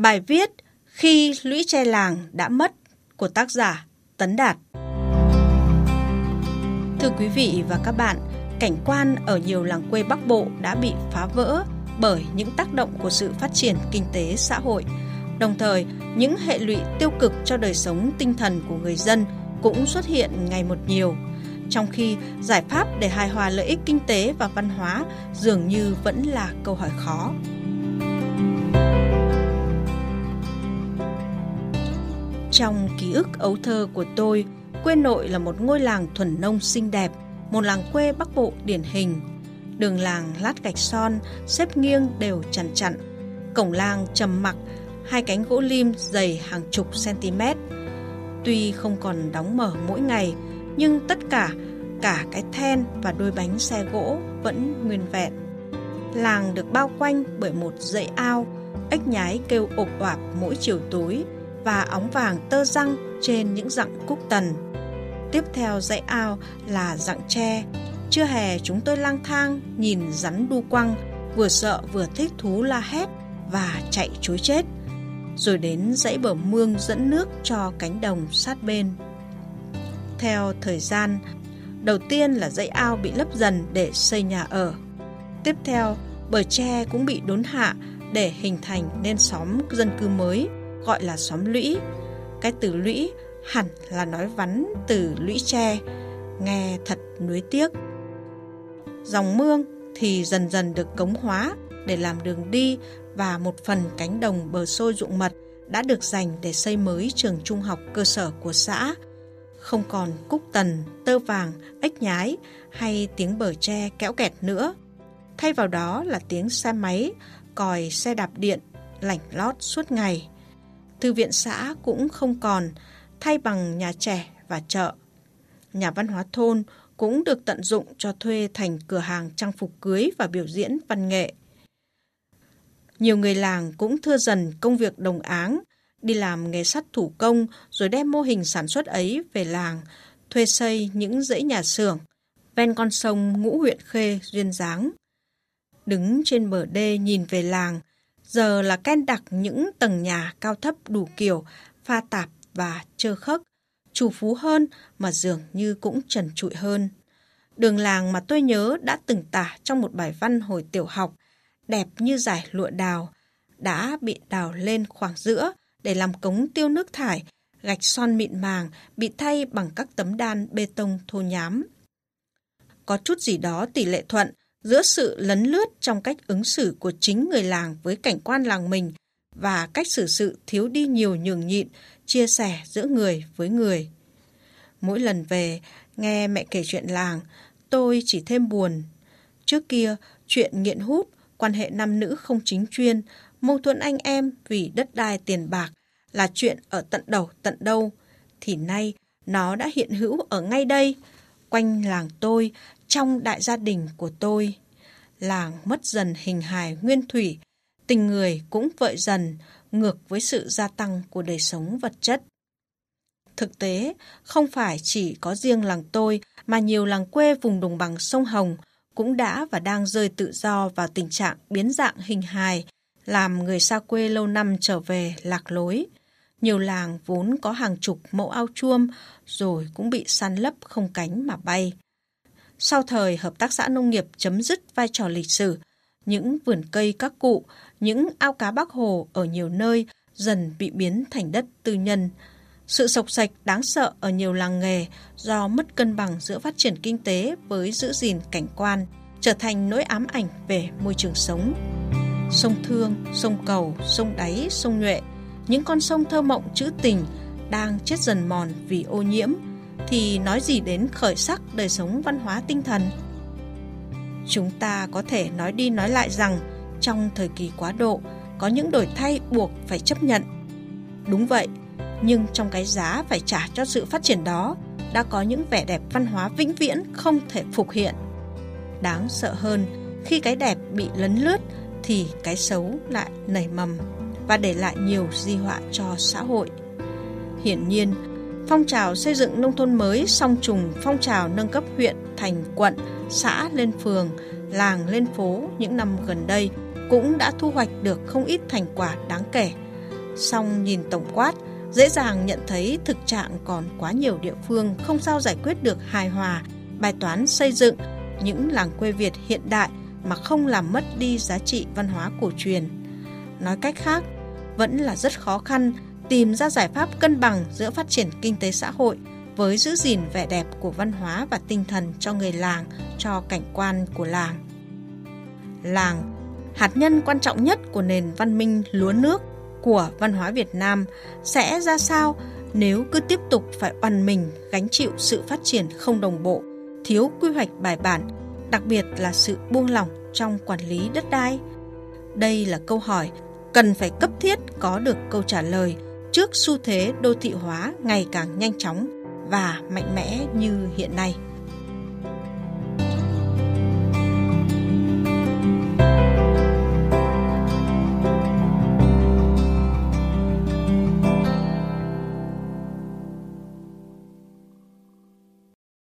Bài viết Khi lũy tre làng đã mất của tác giả Tấn Đạt Thưa quý vị và các bạn, cảnh quan ở nhiều làng quê Bắc Bộ đã bị phá vỡ bởi những tác động của sự phát triển kinh tế xã hội. Đồng thời, những hệ lụy tiêu cực cho đời sống tinh thần của người dân cũng xuất hiện ngày một nhiều. Trong khi giải pháp để hài hòa lợi ích kinh tế và văn hóa dường như vẫn là câu hỏi khó. Trong ký ức ấu thơ của tôi, quê nội là một ngôi làng thuần nông xinh đẹp, một làng quê Bắc Bộ điển hình. Đường làng lát gạch son, xếp nghiêng đều chằn chặn. Cổng làng trầm mặc, hai cánh gỗ lim dày hàng chục cm. Tuy không còn đóng mở mỗi ngày, nhưng tất cả, cả cái then và đôi bánh xe gỗ vẫn nguyên vẹn. Làng được bao quanh bởi một dãy ao, ếch nhái kêu ộp oạp mỗi chiều tối và óng vàng tơ răng trên những dặng cúc tần. Tiếp theo dãy ao là dặng tre. Trưa hè chúng tôi lang thang nhìn rắn đu quăng, vừa sợ vừa thích thú la hét và chạy chối chết. Rồi đến dãy bờ mương dẫn nước cho cánh đồng sát bên. Theo thời gian, đầu tiên là dãy ao bị lấp dần để xây nhà ở. Tiếp theo, bờ tre cũng bị đốn hạ để hình thành nên xóm dân cư mới gọi là xóm lũy. Cái từ lũy hẳn là nói vắn từ lũy tre, nghe thật nuối tiếc. Dòng mương thì dần dần được cống hóa để làm đường đi và một phần cánh đồng bờ sôi ruộng mật đã được dành để xây mới trường trung học cơ sở của xã. Không còn cúc tần, tơ vàng, ếch nhái hay tiếng bờ tre kéo kẹt nữa. Thay vào đó là tiếng xe máy, còi xe đạp điện, lảnh lót suốt ngày. Thư viện xã cũng không còn, thay bằng nhà trẻ và chợ. Nhà văn hóa thôn cũng được tận dụng cho thuê thành cửa hàng trang phục cưới và biểu diễn văn nghệ. Nhiều người làng cũng thưa dần công việc đồng áng, đi làm nghề sắt thủ công rồi đem mô hình sản xuất ấy về làng, thuê xây những dãy nhà xưởng ven con sông Ngũ huyện Khê, Duyên Dáng. Đứng trên bờ đê nhìn về làng, giờ là ken đặc những tầng nhà cao thấp đủ kiểu, pha tạp và trơ khớp, chủ phú hơn mà dường như cũng trần trụi hơn. Đường làng mà tôi nhớ đã từng tả trong một bài văn hồi tiểu học, đẹp như giải lụa đào, đã bị đào lên khoảng giữa để làm cống tiêu nước thải, gạch son mịn màng bị thay bằng các tấm đan bê tông thô nhám. Có chút gì đó tỷ lệ thuận giữa sự lấn lướt trong cách ứng xử của chính người làng với cảnh quan làng mình và cách xử sự thiếu đi nhiều nhường nhịn, chia sẻ giữa người với người. Mỗi lần về, nghe mẹ kể chuyện làng, tôi chỉ thêm buồn. Trước kia, chuyện nghiện hút, quan hệ nam nữ không chính chuyên, mâu thuẫn anh em vì đất đai tiền bạc là chuyện ở tận đầu tận đâu, thì nay nó đã hiện hữu ở ngay đây, quanh làng tôi, trong đại gia đình của tôi. Làng mất dần hình hài nguyên thủy, tình người cũng vợi dần, ngược với sự gia tăng của đời sống vật chất. Thực tế, không phải chỉ có riêng làng tôi mà nhiều làng quê vùng đồng bằng sông Hồng cũng đã và đang rơi tự do vào tình trạng biến dạng hình hài, làm người xa quê lâu năm trở về lạc lối. Nhiều làng vốn có hàng chục mẫu ao chuông rồi cũng bị săn lấp không cánh mà bay. Sau thời hợp tác xã nông nghiệp chấm dứt vai trò lịch sử, những vườn cây các cụ, những ao cá Bắc Hồ ở nhiều nơi dần bị biến thành đất tư nhân. Sự sộc sạch đáng sợ ở nhiều làng nghề do mất cân bằng giữa phát triển kinh tế với giữ gìn cảnh quan trở thành nỗi ám ảnh về môi trường sống. Sông Thương, sông Cầu, sông Đáy, sông Nhuệ, những con sông thơ mộng trữ tình đang chết dần mòn vì ô nhiễm thì nói gì đến khởi sắc đời sống văn hóa tinh thần. Chúng ta có thể nói đi nói lại rằng trong thời kỳ quá độ có những đổi thay buộc phải chấp nhận. Đúng vậy, nhưng trong cái giá phải trả cho sự phát triển đó đã có những vẻ đẹp văn hóa vĩnh viễn không thể phục hiện. Đáng sợ hơn, khi cái đẹp bị lấn lướt thì cái xấu lại nảy mầm và để lại nhiều di họa cho xã hội. Hiển nhiên, phong trào xây dựng nông thôn mới song trùng phong trào nâng cấp huyện thành quận, xã lên phường, làng lên phố những năm gần đây cũng đã thu hoạch được không ít thành quả đáng kể. Song nhìn tổng quát, dễ dàng nhận thấy thực trạng còn quá nhiều địa phương không sao giải quyết được hài hòa bài toán xây dựng những làng quê Việt hiện đại mà không làm mất đi giá trị văn hóa cổ truyền. Nói cách khác, vẫn là rất khó khăn tìm ra giải pháp cân bằng giữa phát triển kinh tế xã hội với giữ gìn vẻ đẹp của văn hóa và tinh thần cho người làng, cho cảnh quan của làng. Làng, hạt nhân quan trọng nhất của nền văn minh lúa nước của văn hóa Việt Nam sẽ ra sao nếu cứ tiếp tục phải oằn mình gánh chịu sự phát triển không đồng bộ, thiếu quy hoạch bài bản, đặc biệt là sự buông lỏng trong quản lý đất đai? Đây là câu hỏi cần phải cấp thiết có được câu trả lời trước xu thế đô thị hóa ngày càng nhanh chóng và mạnh mẽ như hiện nay.